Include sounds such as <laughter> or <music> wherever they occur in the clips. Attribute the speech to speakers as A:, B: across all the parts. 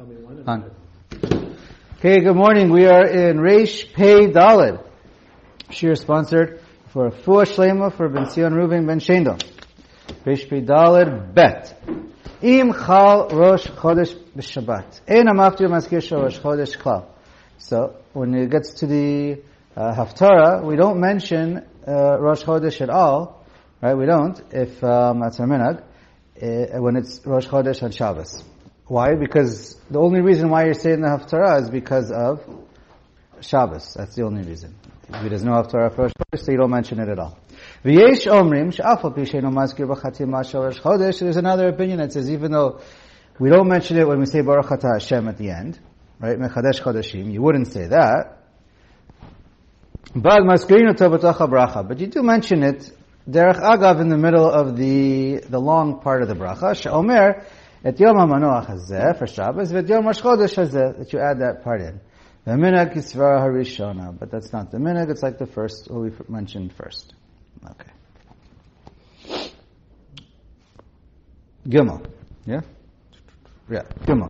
A: Tell me when.
B: On. Okay, good morning. We are in Reish Pei Dalid. Shir sponsored for a full shlema for Ben Sion Ruben Ben Shendel. Reish Pei Dalid Bet. Im Chal Rosh Chodesh B'Shabbat. Ein Amaftir Maskir Shal Rosh Chodesh Klal. So, when it gets to the uh, Haftarah, we don't mention uh, Rosh Chodesh at all, right? We don't, if um, that's our minhag, uh, when it's Rosh Chodesh on Shabbos. Why? Because the only reason why you're saying the Haftarah is because of Shabbos. That's the only reason. If there's no Haftarah for Chodesh, so you don't mention it at all. There's another opinion that says even though we don't mention it when we say Baruch Atah Hashem at the end, right? Mechadesh Chodeshim, you wouldn't say that. But. But you do mention it derech agav in the middle of the the long part of the bracha. She'omer et yom hamanoach hazeh for Shabbos, v'et yom Rosh Chodesh hazeh, that you add that part in. The minhag kisvara harishona, but that's not the minhag, it's like the first, what we mentioned first. Okay. Gimel. Yeah? Yeah, Gimel.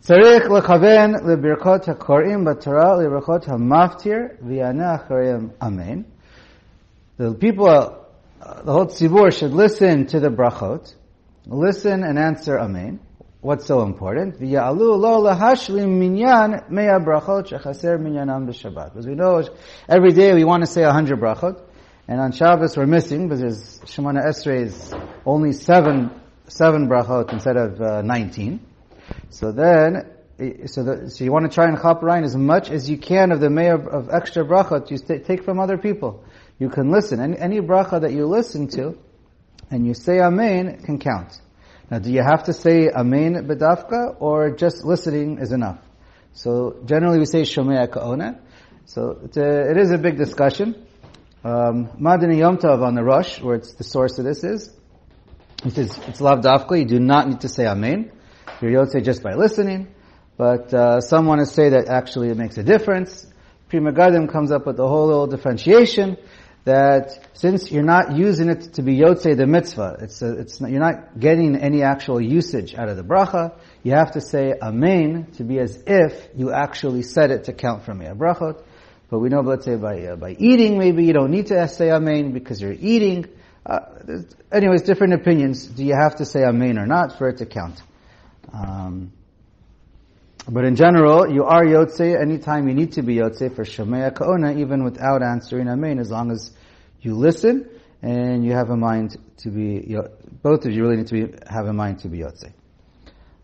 B: צריך לכוון לברכות הקוראים בתורה, לברכות המפטיר, ויענה אחריהם אמן. The people, uh, the whole tzibur should listen to the brachot, listen and answer amen. What's so important? Minyan. Because we know every day we want to say a hundred brachot, and on Shabbos we're missing because there's Shemona Esrei is only seven seven brachot instead of uh, nineteen. So then, so, the, so you want to try and chaperein as much as you can of the mayor of extra brachot you take from other people. You can listen. Any, any bracha that you listen to, and you say amen, can count. Now, do you have to say amen bedafka, or just listening is enough? So generally we say shomea ka'ona. So it's a, it is a big discussion. Um, Maadanei Yom Tov on the Rosh, where it's the source of this is, it says it's lav dafka. You do not need to say amen. You're Yotze just by listening, but uh, some want to say that actually it makes a difference. Pri Megadim comes up with a whole little differentiation that since you're not using it to be Yotze the mitzvah, it's, a, it's not, you're not getting any actual usage out of the bracha, you have to say Amen to be as if you actually said it to count from your brachot. But we know, let's say by, uh, by eating, maybe you don't need to say Amen because you're eating. Uh, anyways, different opinions. Do you have to say Amen or not for it to count? Um, but in general, you are Yotze anytime you need to be Yotze for Shemaya Ka'ona, even without answering Amen, as long as you listen and you have a mind to be, both of you really need to be, have a mind to be Yotze.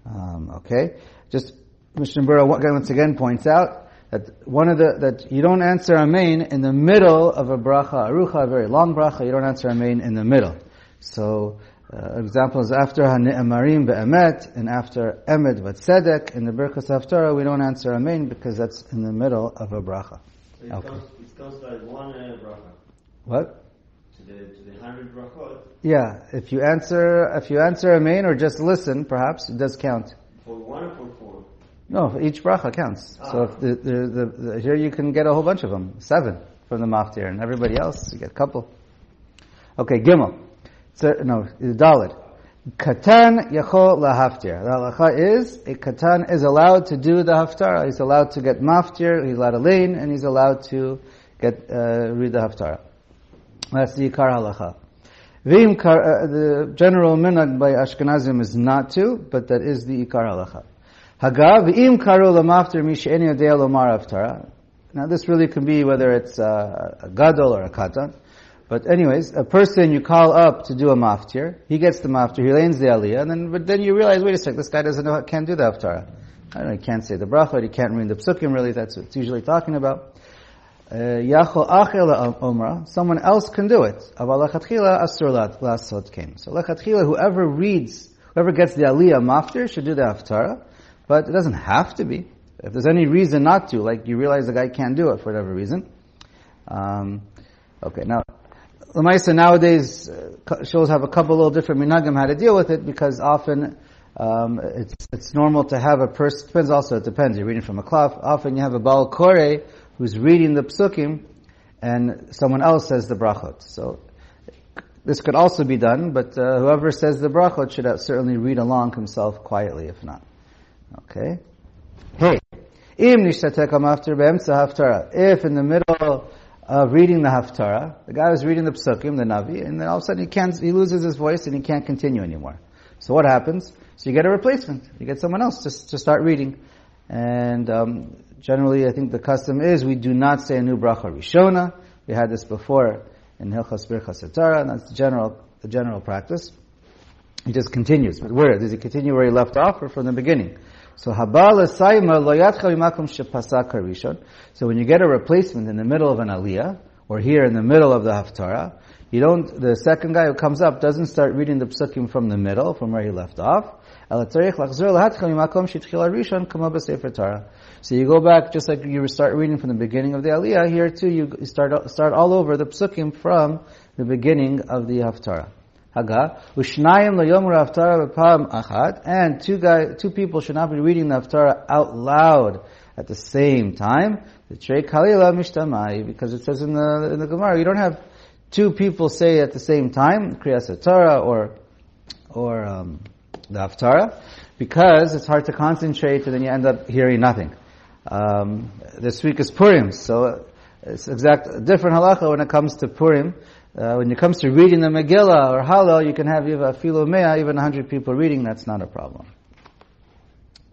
B: Um, okay? Just, Mishnah Berurah once again points out that one of the, that you don't answer Amen in the middle of a bracha, arucha, a very long bracha, you don't answer Amen in the middle. So, uh, examples after Hani'amarim be'emet and after Emet v'tzedek in the Birkas Haftarah we don't answer Amen because that's in the middle of a bracha.
C: So it, okay. goes, it goes like one uh, bracha.
B: What?
C: To the to the hundred brachot.
B: Yeah, if you answer if you answer Amen or just listen, perhaps it does count.
C: For one or for four?
B: No, each bracha counts. Ah. So if the, the, the, the, here you can get a whole bunch of them, seven from the maftir, and everybody else you get a couple. Okay, Gimel no, Dalit. Katan yachol lahaftir. The halacha is, a katan is allowed to do the haftarah. He's allowed to get maftir, he's allowed to lean, and he's allowed to get, uh, read the haftarah. That's the ikar halacha. Vim uh, the general minhag by Ashkenazim is not to, but that is the ikar halacha. Hagav, v'im karu lamaftir mish'eni yodei lomar haftarah. Now this really can be whether it's uh, a gadol or a katan. But anyways, a person you call up to do a maftir, he gets the maftir, he lanes the aliyah, and then, but then you realize, wait a second, this guy doesn't know, can't do the haftarah. I don't know, he can't say the bracha, he can't read the psukim really, that's what it's usually talking about. Uh, Yachol achel omra, someone else can do it. Aval asur lasot came. So lechatchila, whoever reads, whoever gets the aliyah maftir should do the haftarah, but it doesn't have to be. If there's any reason not to, like you realize the guy can't do it for whatever reason. Um, okay, now, Lamaisa nowadays uh, shows have a couple little different minagim how to deal with it because often um, it's it's normal to have a person. Depends also. It depends. You're reading from a cloth. Often you have a bal kore who's reading the psukim, and someone else says the brachot. So this could also be done, but uh, whoever says the brachot should certainly read along himself quietly, if not. Okay. Hey. If in the middle of reading the Haftarah, the guy was reading the Psukim, the Navi, and then all of a sudden he can't, he loses his voice and he can't continue anymore. So what happens? So you get a replacement. You get someone else to, to start reading. And um, generally, I think the custom is we do not say a new bracha rishona. We had this before in Hilchas Birchas Hatara, and that's the general, the general practice. He just continues. But where? Does he continue where he left off or from the beginning? So. So when you get a replacement in the middle of an aliyah, or here in the middle of the haftarah, you don't, the second guy who comes up doesn't start reading the psukim from the middle, from where he left off. So you go back just like you start reading from the beginning of the aliyah, here too you start, start all over the psukim from the beginning of the haftarah. Haga, Ushnayim lo yomur haftarah b'pam and two guy, two people should not be reading the haftarah out loud at the same time. The kalila mishtamai, because it says in the in the Gemara, you don't have two people say at the same time, kriyas Torah or or um, the haftarah, because it's hard to concentrate and then you end up hearing nothing. Um, this week is Purim, so it's exact different halacha when it comes to Purim. Uh, when it comes to reading the Megillah or Hallel, you can have even a filomea, even a hundred people reading, that's not a problem.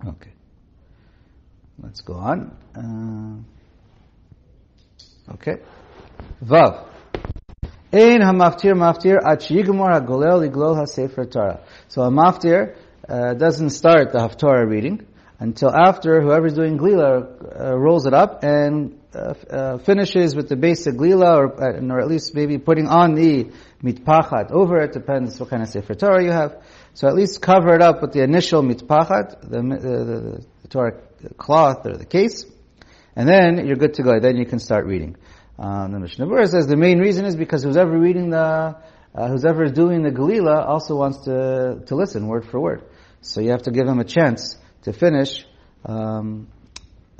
B: Okay. Let's go on. Uh, okay. Vav. Ein hamaftir maftir at yigmor hagolel iglol hasefer Torah. So a maftir uh, doesn't start the haftarah reading until after whoever's doing glila uh, rolls it up and uh, uh, finishes with the basic glila, or, uh, or at least maybe putting on the mitpachat over it, depends what kind of sefer Torah you have. So at least cover it up with the initial mitpachat, the, the, the Torah cloth or the case, and then you're good to go. Then you can start reading. Um, the Mishnah Berurah says the main reason is because who's ever reading the, uh, who's ever doing the Galila also wants to, to listen word for word. So you have to give him a chance to finish. Um,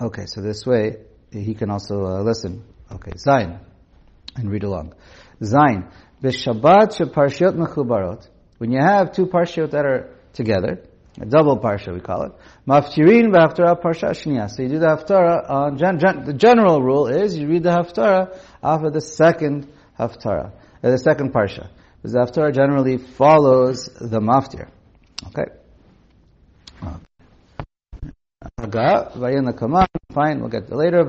B: okay, so this way, he can also uh, listen. Okay, Zain, and read along. Zain, b'Shabbat sheparshiot mechubarot. When you have two parshiot that are together, a double parsha we call it, maftirin v'haftarah parsha shniya. So you do the haftarah on, gen, gen, the general rule is you read the haftarah after the second haftarah, uh, the second parsha. Because the haftarah generally follows the maftir. Okay? Haga, fine, we'll get later.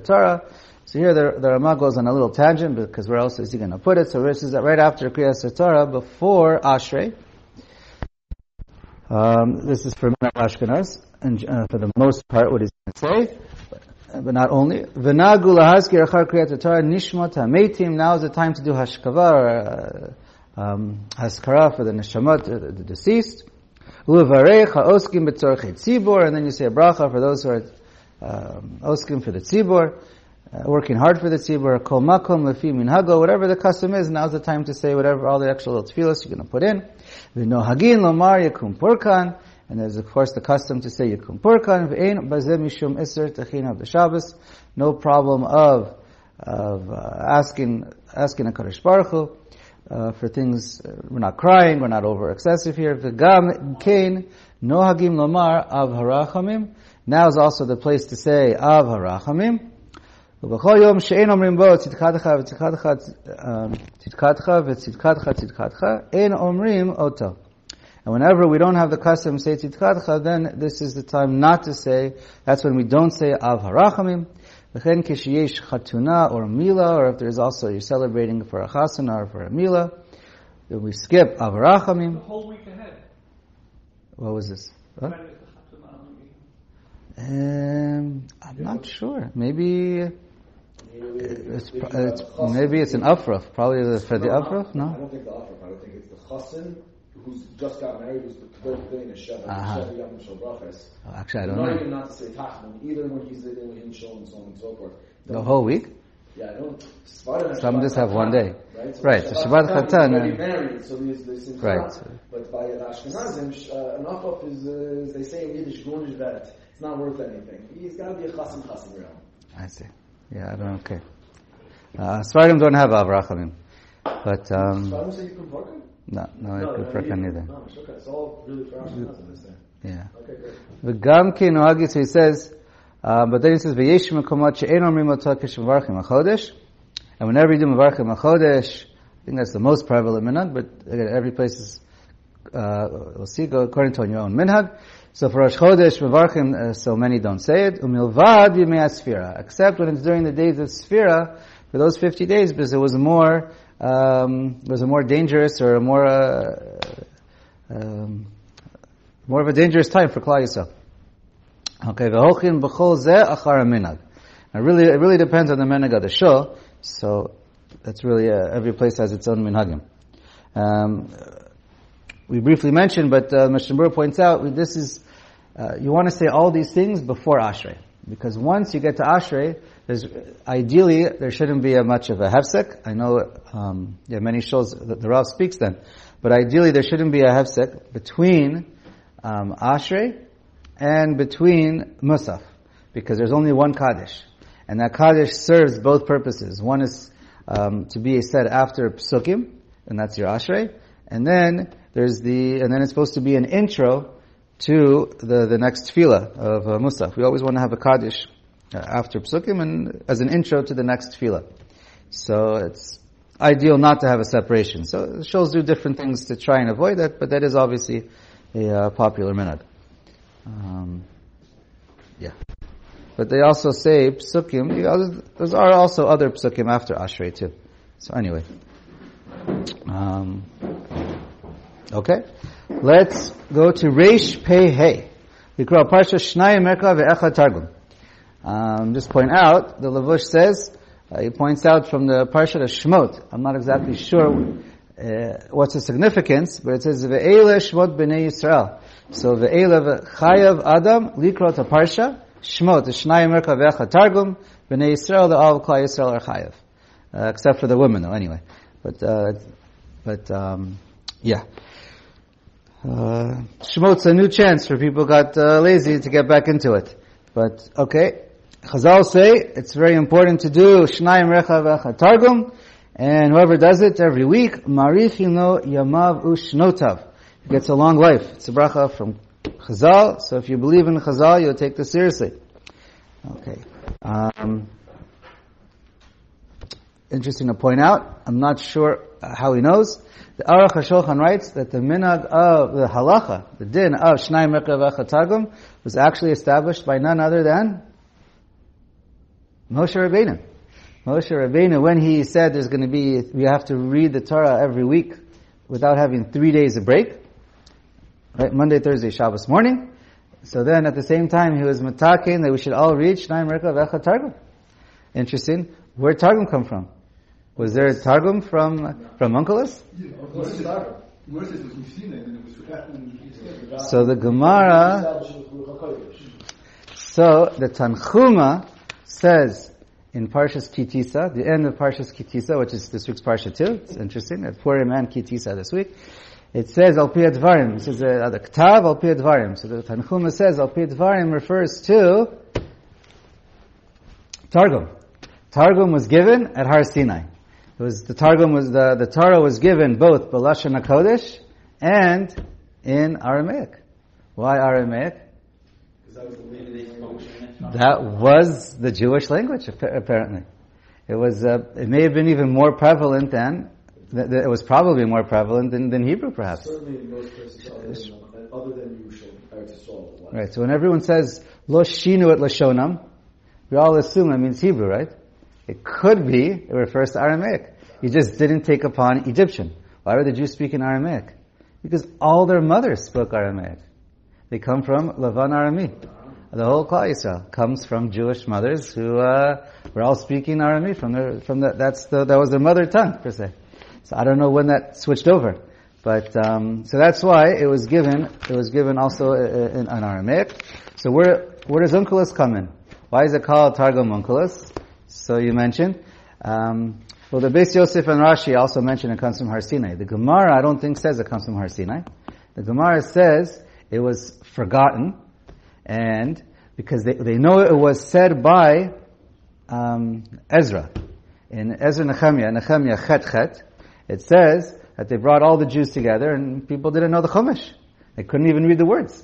B: Torah. So here the, the Rama goes on a little tangent because where else is he going to put it? So this is that right after Kriyas Torah, before Ashrei. Um, this is for Ashkenaz, and uh, for the most part, what he's going to say, but, not only. V'nagu lahaskir achar kriyat Torah nishmat hametim. Now is the time to do hashkava uh, um, haskara for the the, the deceased. Uvarech tzibor, and then you say a bracha for those who are um, oskim for the tzibor, uh, working hard for the tzibor, kol makom lefi minhago, whatever the custom is, now's the time to say whatever, all the extra little tefillos you're going to put in. V'nohagin lomar yakum purkan, and there's of course the custom to say yakum purkan, v'ein bazeh mishum iser techin of the Shabbos, no problem of, of uh, asking, asking a Kadosh Baruch Hu, uh, for things, uh, we're not crying, we're not over excessive here. V'gam kain nohagim lomar av harachamim. Now is also the place to say av harachamim. ובכל יום שאין אומרים בו צדקתך וצדקתך צדקתך וצדקתך צדקתך, אין אומרים אותו. And whenever we don't have the custom say tzidkatcha, then this is the time not to say, that's when we don't say av harachamim. V'chen kishiyesh chatuna or mila, or if there's also you're celebrating for a chasana or for a mila, then we skip avarachamim.
A: The whole week ahead.
B: What was this? Huh?
A: When is the Chatuna meeting?
B: Um, I'm not sure. Maybe it's, it's maybe it's an afraf. Probably for the afraf. No.
D: I don't think the Afraf, I think it's the chassan who's just got married, who's the third thing in Sheva,
B: Uh-huh.
D: Sheva Yom Shel Brachas.
B: Oh, Actually, I don't
D: Not
B: know.
D: even not to say tachman, either when he's in in Shul and so on and so forth.
B: The whole week.
D: Yeah, I don't.
B: Some
D: Shabbat
B: just have one day.
D: Right. So
B: Right, so Shabbat
D: Chatan already married, so there's there's
B: Right.
D: But by the Ashkenazim, sh- uh, an afaf is, uh, as they say in Yiddish, gunish vet. It's not worth anything. He's got to be a chassan chassan real.
B: I see. Yeah, I don't. know. Okay. Uh, Sfardim don't have avrachamim, but um,
D: say you can park
B: no, no, prefer neither.
D: No, it's okay. It's all really for Ashkenazim, is there?
B: Yeah.
D: Okay, great.
B: V'gam ki nohagi, so he says, uh, but then he says, v'yesh mekomot she'en omrim kishmavarchim achodesh. And whenever you do mavarchim achodesh, I think that's the most prevalent minhag, but again, every place is, uh, we'll see, go according to your own minhag. So for Rosh Chodesh, Mevarchim, uh, so many don't say it. Umilvad Yimei Sfira. Except when it's during the days of Sfira, for those 50 days, because it was more, um, it was a more dangerous or a more, uh, um, more of a dangerous time for Klal Yisrael. Okay, v'hochin b'chol zeh achar minhag. Now really, it really depends on the minhag of the so that's really, uh, every place has its own minhagim. Um, we briefly mentioned, but uh, Mishnah points out this is uh, you want to say all these things before Ashrei, because once you get to Ashrei, there's ideally there shouldn't be a much of a hefsek. I know um, are many shows that the Rav speaks then, but ideally there shouldn't be a hefsek between um, Ashrei and between Musaf, because there's only one Kaddish, and that Kaddish serves both purposes. One is um, to be said after Psukim, and that's your Ashrei, and then there's the, and then it's supposed to be an intro to the, the next tefillah of uh, Musaf. We always want to have a Kaddish after Psukim and as an intro to the next tefillah. So it's ideal not to have a separation. So shows do different things to try and avoid that, but that is obviously a uh, popular minhag. Um, yeah. But they also say psukim. There are also other psukim after Ashrei too. So anyway. Um, Okay? Let's go to Reish Pei Hey. We call Parsha Shnai Mikra ve'echad Targum. Um, just point out, the Lavush says, uh, he points out from the Parsha of Shmot. I'm not exactly sure uh, what's the significance, but it says ve'ele Shmot b'nei Yisrael. So ve'ele chayav Adam likrot a Parsha Shmot Shnai Mikra ve'echad Targum b'nei Yisrael the all Klal Yisrael are chayav, uh, except for the women though. Anyway, but uh, but um, yeah. Uh, Shemot's a new chance for people got uh, lazy to get back into it. But, okay. Chazal say it's very important to do Shnayim Recha Vecha Targum, and whoever does it every week, Marichino Yamav Ushnotav. Gets a long life. It's a bracha from Chazal, so if you believe in Chazal, you'll take this seriously. Okay. Um, interesting to point out, I'm not sure how he knows, the Aruch HaShulchan writes that the minhag of the halacha, the din of Shnai Merkav Targum, was actually established by none other than Moshe Rabbeinu. Moshe Rabbeinu, when he said there's going to be, we have to read the Torah every week without having three days of break, right? Monday, Thursday, Shabbos morning. So then at the same time he was mataking that we should all read Shnai Merkav Targum. Interesting. Where Targum come from? Was there a Targum from, from Onkelos? So the Gemara, so the Tanchuma says in Parshas Kitisa, the end of Parshas Kitisa, which is this week's Parsha too, it's interesting, at Purim and Kitisa this week, it says Al Pi Advarim, it says uh, the Ktav Al Pi Advarim. So the Tanchuma says Al Pi Advarim refers to Targum. Targum was given at Har Sinai. It was the Targum was the the Torah was given both Balashon Hakodesh and in Aramaic. Why Aramaic? That was the Jewish language apparently. It was. Uh, it may have been even more prevalent than. It was probably more prevalent than, than Hebrew, perhaps.
D: Certainly in most places other than Eretz
B: Right. So when everyone says Lo Shinu at Lashonam, we all assume that means Hebrew, right? It could be, it refers to Aramaic. You just didn't take upon Egyptian. Why were the Jews speaking Aramaic? Because all their mothers spoke Aramaic. They come from Lavan Arami. The whole Klal Yisrael comes from Jewish mothers who uh, were all speaking Arami from their from the, that's the that was their mother tongue per se. So I don't know when that switched over, but um, so that's why it was given it was given also in, in Aramaic. So where where does Onkelos come in? Why is it called Targum Onkelos? So you mentioned. Um, well, the Beis Yosef and Rashi also mention it comes from Har Sinai. The Gemara, I don't think says it comes from Har Sinai. The Gemara says it was forgotten, and because they, they know it was said by um, Ezra. In Ezra Nehemiah, Nehemiah Chet Chet, it says that they brought all the Jews together and people didn't know the Chumash. They couldn't even read the words.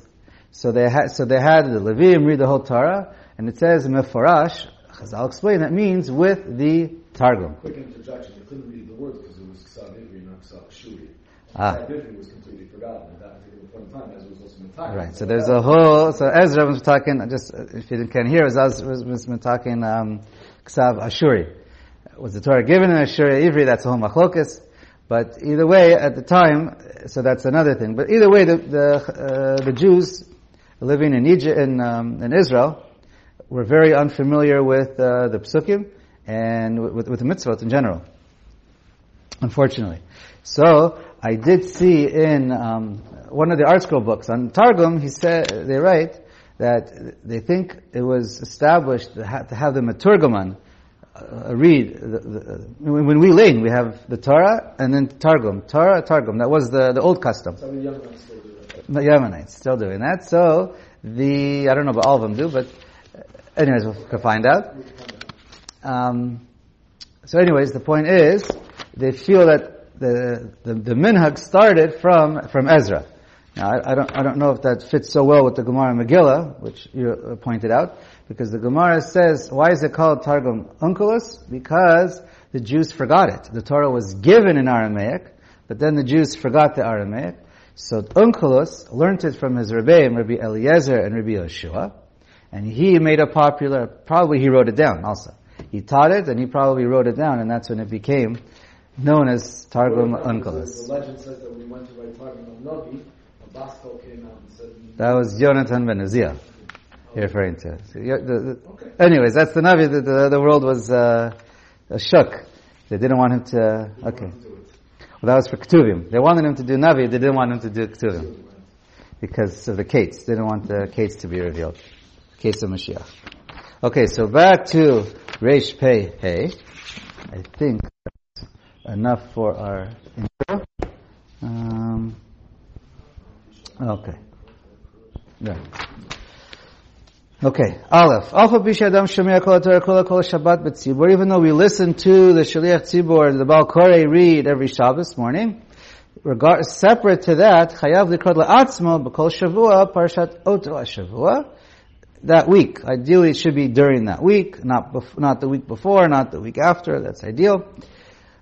B: So they had, so they had the Levim read the whole Torah, and it says Meforash. I'll explain that means with the Targum.
D: Quick interjection. They couldn't read the words was Ksav Ivri, not Ksav Shuri.
B: Ah.
D: Ivri was completely forgotten at that particular point in time, as was also Matthias.
B: Right. So there's a whole. So Ezra was talking. Just if you can't hear, was, was, was talking um, Ksav Ashuri. Was the Torah given in Ashuri Ivri? That's a whole machlokas. But either way, at the time, so that's another thing. But either way, the the, uh, the Jews living in Egypt in um, in Israel were very unfamiliar with uh, the psukim and with, with the mitzvot in general. Unfortunately, so I did see in um, one of the ArtScroll books on Targum, he said they write that they think it was established to, ha- to have the Meturgeman uh, read. The, the, when we learn, we have the Torah and then Targum. Torah, Targum. That was the, the old custom.
D: Some of the young ones still do that.
B: The still doing that. So the I don't know about all of them do, but uh, anyways, we can find out. Um, so, anyways, the point is they feel that the the, the minhag started from from Ezra. Now, I, I, don't I don't know if that fits so well with the Gemara Megillah, which you uh, pointed out, because the Gemara says, why is it called Targum Onkelos? Because the Jews forgot it. The Torah was given in Aramaic, but then the Jews forgot the Aramaic. So Onkelos learned it from his Rebbeim, Rabbi Eliezer and Rabbi Yehoshua, and he made it popular, probably he wrote it down also. He taught it, and he probably wrote it down, and that's when it became known as Targum
D: The legend says that when he went to write Targum Navi, a Bas Kol came out and said,
B: That was Jonathan ben you're referring to. So, the- the-
D: Okay.
B: anyways, that's the Navi, the, the, the world was uh, shook. They didn't want him to, okay. Well, that was for Ketuvim. They wanted him to do Navi, they didn't want him to do Ketuvim. Because of the Kates. They didn't want the Kates to be revealed. Case of Mashiach. Okay, so back to Reish Pei Hey. I think enough for our intro. Um, okay. Yeah. Okay, Aleph. Alpha Bisha Adam Shemir Kol Torah Kol Kol Shabbat B'Tzibur. Even though we listen to the Shaliach Tzibur, the Baal Koreh read every Shabbos morning, regard, separate to that, Chayav Likrod La'atzmo B'Kol Shavua Parshat Oto HaShavua. That week. Ideally it should be during that week, not bef- not the week before, not the week after. That's ideal.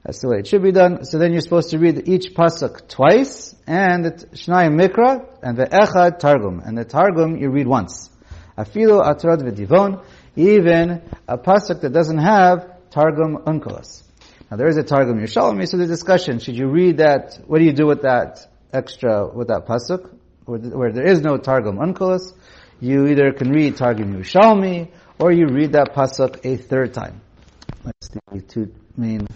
B: That's the way it should be done. So then you're supposed to read each pasuk twice, and the Shnayim Mikra, and the Echad Targum. And the Targum you read once. Afilu Atrad V'Divon, even a pasuk that doesn't have Targum Unkelos. Now there is a Targum Yerushalmi, so the discussion, should you read that, what do you do with that extra, with that pasuk, where, where there is no Targum Unkelos? You either can read Targum Yerushalmi, or you read that pasuk a third time. That's the two main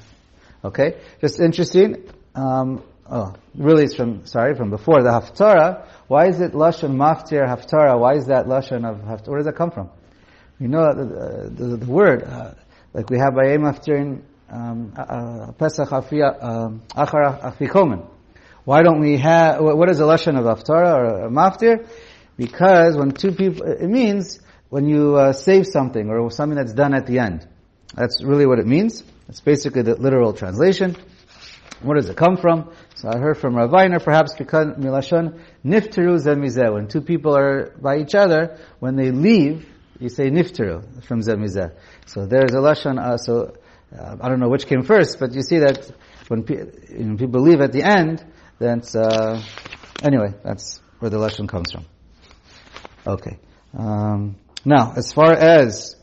B: Okay, just interesting. Um, oh, really, it's from sorry from before the Haftarah. Why is it lashon maftir Haftarah? Why is that lashon of Haftarah? Where does that come from? You know the, the, word uh, like we have by maftirin um, uh, Pesach Afia um, Achar Afikomen. Why don't we have what is the lashon of Haftarah or, or maftir? Because when two people, it means when you uh, save something or something that's done at the end. That's really what it means. It's basically the literal translation. Where does it come from? So I heard from Rav Weiner, perhaps because milashon nifteru zemizeh. When two people are by each other, when they leave, you say nifteru from zemizeh. So there's a lashon. Uh, so uh, I don't know which came first, but you see that when pe- know, people leave at the end, then uh, anyway, that's where the lashon comes from. Okay. Um, now, as far as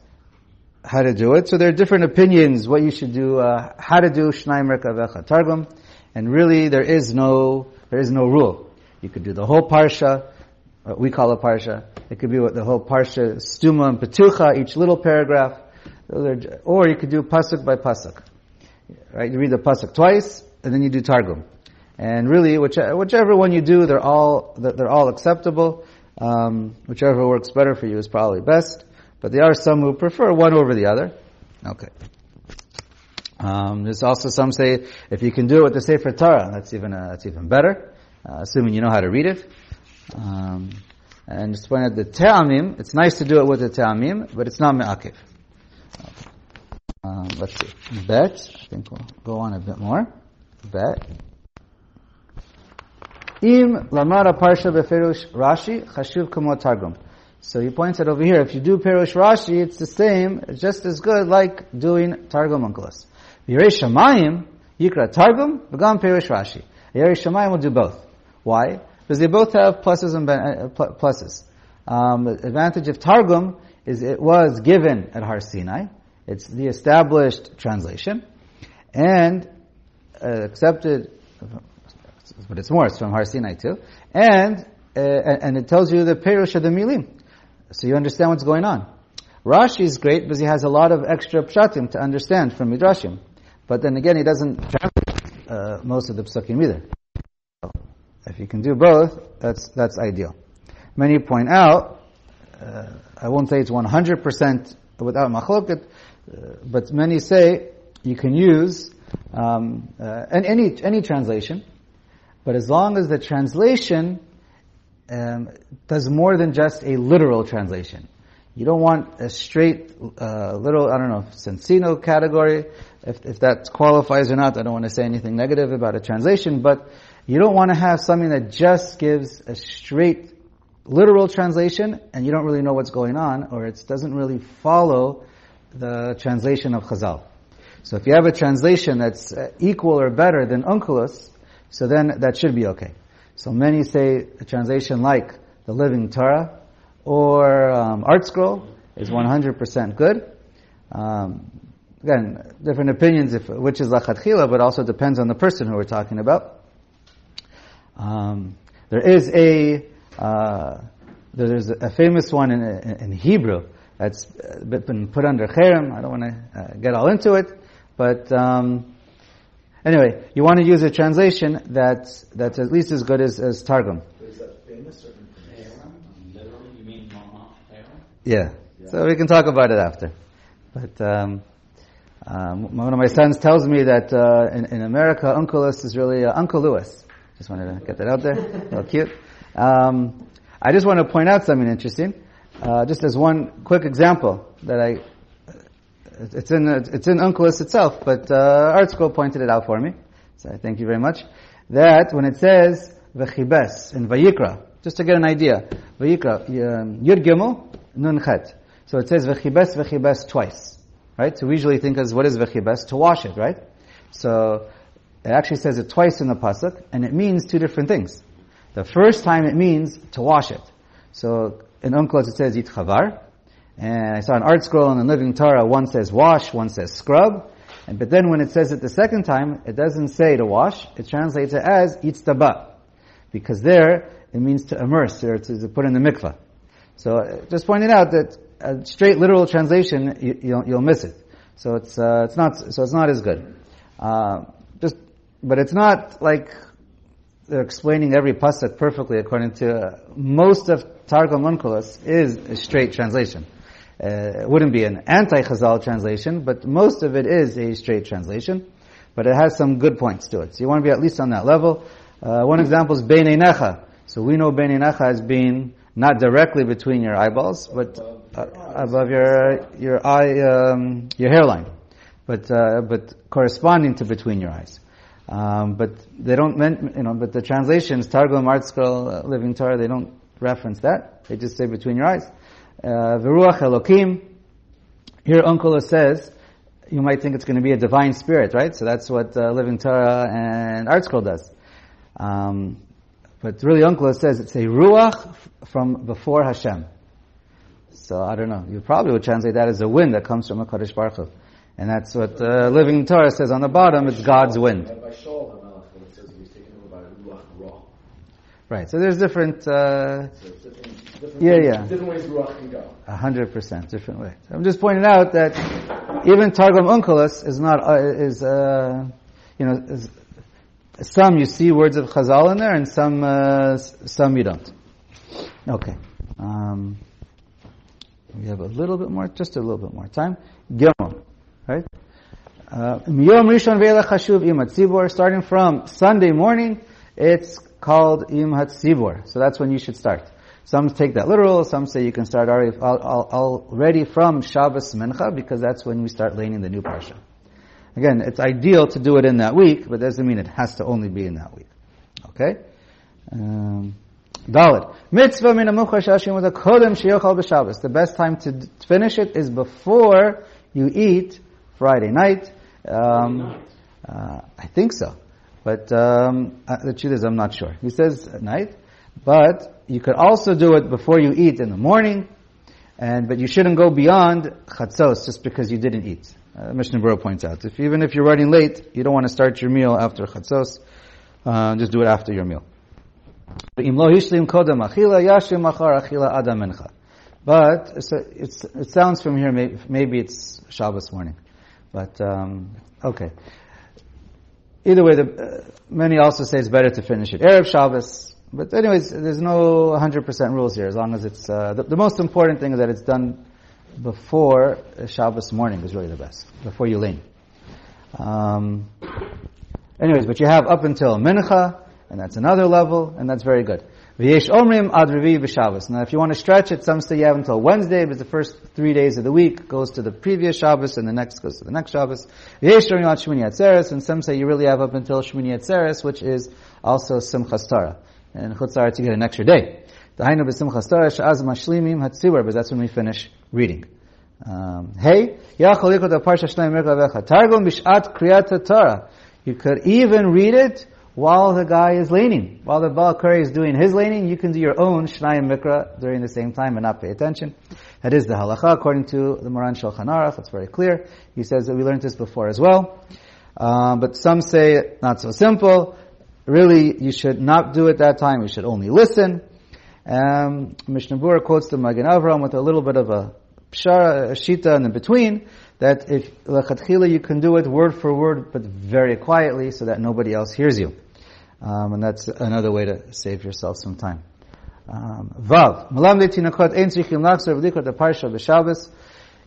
B: how to do it. So there are different opinions what you should do, uh, how to do Shnai Merkavecha Targum, and really there is no there is no rule. You could do the whole parsha, what we call a parsha. It could be what the whole parsha, Stuma and Petucha, each little paragraph, or you could do pasuk by pasuk. Right? You read the pasuk twice, and then you do Targum. And really, whichever, whichever one you do, they're all they're all acceptable. Um, whichever works better for you is probably best. But there are some who prefer one over the other. Okay. Um, there's also some say if you can do it with the Sefer Torah, that's even uh, that's even better, uh, assuming you know how to read it. Um, and just point out the Te'amim, it's nice to do it with the Te'amim, but it's not Me'akiv. Okay. Um, let's see. Bet, I think we'll go on a bit more. Bet. Im lamara parsha beferush Rashi chashuv kamo targum. So he points out over here, if you do Perush Rashi, it's the same, it's just as good like doing Targum Onkelos. Yerei Shamayim, Yikra Targum, Begam Perush Rashi. Yerei Shamayim will do both. Why? Because they both have pluses and uh, pl- pluses. Um, the advantage of Targum is it was given at Har Sinai. It's the established translation. And uh, accepted, but it's more, it's from Har Sinai too. And, uh, and it tells you the Perush of the Milim. So you understand what's going on. Rashi is great because he has a lot of extra pshatim to understand from Midrashim. But then again, he doesn't translate uh, most of the psukim either. So if you can do both, that's, that's ideal. Many point out, uh, I won't say it's 100% without machloket, uh, but many say you can use um, uh, any, any translation, but as long as the translation um, does more than just a literal translation. You don't want a straight, uh, little, I don't know, Soncino category. If, if that qualifies or not, I don't want to say anything negative about a translation, but you don't want to have something that just gives a straight, literal translation and you don't really know what's going on, or it doesn't really follow the translation of Chazal. So if you have a translation that's uh, equal or better than Onkelos, so then that should be okay. So many say a translation like the Living Torah or um, ArtScroll is 100% good. Um, again, different opinions if which is lachatchila, but also depends on the person who we're talking about. Um, there is a uh, there's a famous one in, in, Hebrew that's been put under cherem. I don't want to uh, get all into it, but um, Anyway, you want to use a translation that's, that's at least as good as, as Targum.
D: Is that famous or
A: Literally, you mean mama,
B: Yeah. So we can talk about it after. But um, um, one of my sons tells me that uh, in, in America, Unkelus is really uh, Uncle Lewis. Just wanted to get that out there. <laughs> Real cute. Um, I just want to point out something interesting. Uh, just as one quick example that I it's in it's in Onkelos itself, but uh, ArtScroll pointed it out for me. So thank you very much. That when it says v'chibes in Vayikra, just to get an idea, Vayikra um, Yud Gimel Nun Chet. So it says v'chibes v'chibes twice, right? So we usually think as what is v'chibes to wash it, right? So it actually says it twice in the pasuk, and it means two different things. The first time it means to wash it. So in Onkelos it says yitchavar, and I saw an ArtScroll in the Living Torah, one says wash, one says scrub. And, but then when it says it the second time, it doesn't say to wash, it translates it as yitztaba. Because there, it means to immerse, or to, to put in the mikvah. So, uh, just pointing out that a straight literal translation, you, will you'll miss it. So it's, uh, it's not, so it's not as good. Uh, just, but it's not like they're explaining every pasuk perfectly according to, uh, most of Targum Onkelos is a straight translation. Uh, it wouldn't be an anti-Chazal translation, but most of it is a straight translation. But it has some good points to it. So you want to be at least on that level. Uh, one example is Bein Necha. So we know Bein Necha as being not directly between your eyeballs, but uh, above your your eye um, your hairline, but uh, but corresponding to between your eyes. Um, but they don't, you know, but the translations, Targum, ArtScroll, uh, Living Torah, they don't reference that. They just say between your eyes. Uh, Veruach Elokim. Here Onkelos says, you might think it's going to be a divine spirit, right? So that's what uh, Living Torah and ArtScroll does. Um, but really Onkelos says it's a Ruach from before Hashem. So I don't know. You probably would translate that as a wind that comes from a Kaddish Baruch Hu. And that's what uh, Living Torah says on the bottom, it's God's wind. Right. So there's different, uh,
D: So it's different, different
B: Yeah,
D: ways,
B: yeah.
D: different ways Ruach can go.
B: a hundred percent different ways. I'm just pointing out that even Targum Onkelos is not, uh, is, uh, you know, is, some you see words of Chazal in there and some, uh, some you don't. Okay. Um, we have a little bit more, just a little bit more time. Gimel, right? Uh, Miyom Rishon Ve'elech Hashuv Im Hatzibor, starting from Sunday morning, it's called Im Hatzibor. So that's when you should start. Some take that literal, some say you can start already, al- al- already from Shabbos Mincha, because that's when we start learning the new Parsha. Again, it's ideal to do it in that week, but doesn't mean it has to only be in that week. Okay? Um, Dalit. Mitzvah min amucha shashim with a kodem sheyochal b'Shabbos. The best time to finish it is before you eat Friday night. Um, uh, I think so. But um, uh, the truth is I'm not sure. He says at night. But you could also do it before you eat in the morning, and but you shouldn't go beyond chatzos just because you didn't eat. Uh, Mishnah Berurah points out, if even if you're running late, you don't want to start your meal after chatzos. Uh, just do it after your meal. But it's, it sounds from here maybe, maybe it's Shabbos morning, but um, okay. Either way, the, uh, many also say it's better to finish it Arab Shabbos but anyways, there's no 100% rules here, as long as it's, uh, the, the most important thing is that it's done before Shabbos morning is really the best, before you lean. Um, anyways, but you have up until Mincha, and that's another level, and that's very good. V'yesh omrim ad. Now, if you want to stretch it, some say you have until Wednesday, but the first three days of the week goes to the previous Shabbos, and the next goes to the next Shabbos. V'yesh Atzeres, and some say you really have up until Shmini Atzeres, which is also Simchas Torah. And Chutz La'aretz you get an extra day. Dahainu b'Simchas Torah, she'az mashlimim hatzibur, but that's when we finish reading. Um, hey, yachol likot parsha shnei merkah vecha. Targum b'shat kriyat Torah. You could even read it while the guy is laning. While the Baal Kuri is doing his laning, you can do your own Shnayim Mikra during the same time and not pay attention. That is the halacha according to the Moran Shulchan Aruch. That's very clear. He says that we learned this before as well. Um, but some say not so simple. Really, you should not do it that time. You should only listen. Um, Mishnah Berurah quotes the Magen Avram with a little bit of a pshara, a shita in between, that if lechatchila you can do it word for word, but very quietly, so that nobody else hears you. Um, and that's another way to save yourself some time. Um, Vav. Malamde tinakot ein tzrichim lakser v'likot the parsha.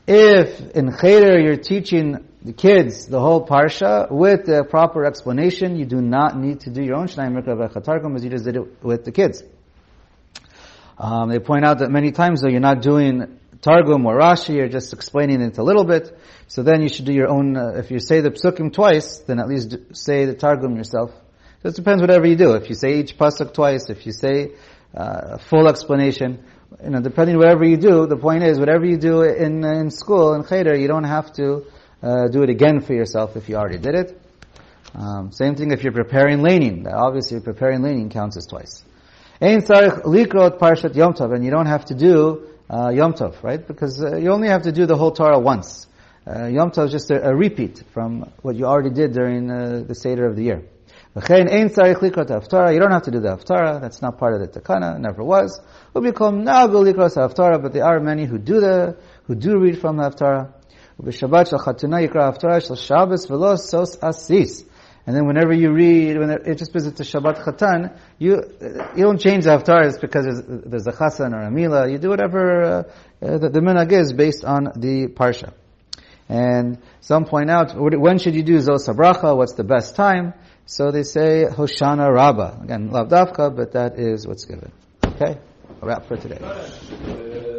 B: If in Cheder you're teaching the kids the whole parsha with the proper explanation, you do not need to do your own Shnai Mikra v'chatarkum as you just did it with the kids. Um, they point out that many times though you're not doing Targum or Rashi, you're just explaining it a little bit. So then you should do your own, uh, if you say the Psukim twice, then at least say the Targum yourself. So it depends whatever you do. If you say each Pasuk twice, if you say uh, a full explanation, you know, depending whatever you do, the point is, whatever you do in, in school, in Cheder, you don't have to uh, do it again for yourself if you already did it. Um, same thing if you're preparing laning. Obviously, preparing laning counts as twice. Ein tzarich likrot parshat Yom Tov, and you don't have to do uh, Yom Tov, right? Because uh, you only have to do the whole Torah once. Uh, Yom Tov is just a, a, repeat from what you already did during uh, the Seder of the year. V'chein ein tzarich likrot haftarah. You don't have to do the haftarah. That's not part of the takana. Never was. Become nagul likrot haftarah, but there are many who do the who do read from the haftarah. Shel chatuna yikra haftarah shel Shabbos v'lo sos asis. And then whenever you read, when it just because it's a Shabbat Chatan, you you don't change the haftarahs because there's, a Chasan or a Mila. You do whatever uh, uh, the, the minhag is based on the parsha. And some point out, when should you do Zos HaBracha? What's the best time? So they say Hoshana Rabbah. Again, Lav Dafka, but that is what's given. Okay? A wrap for today.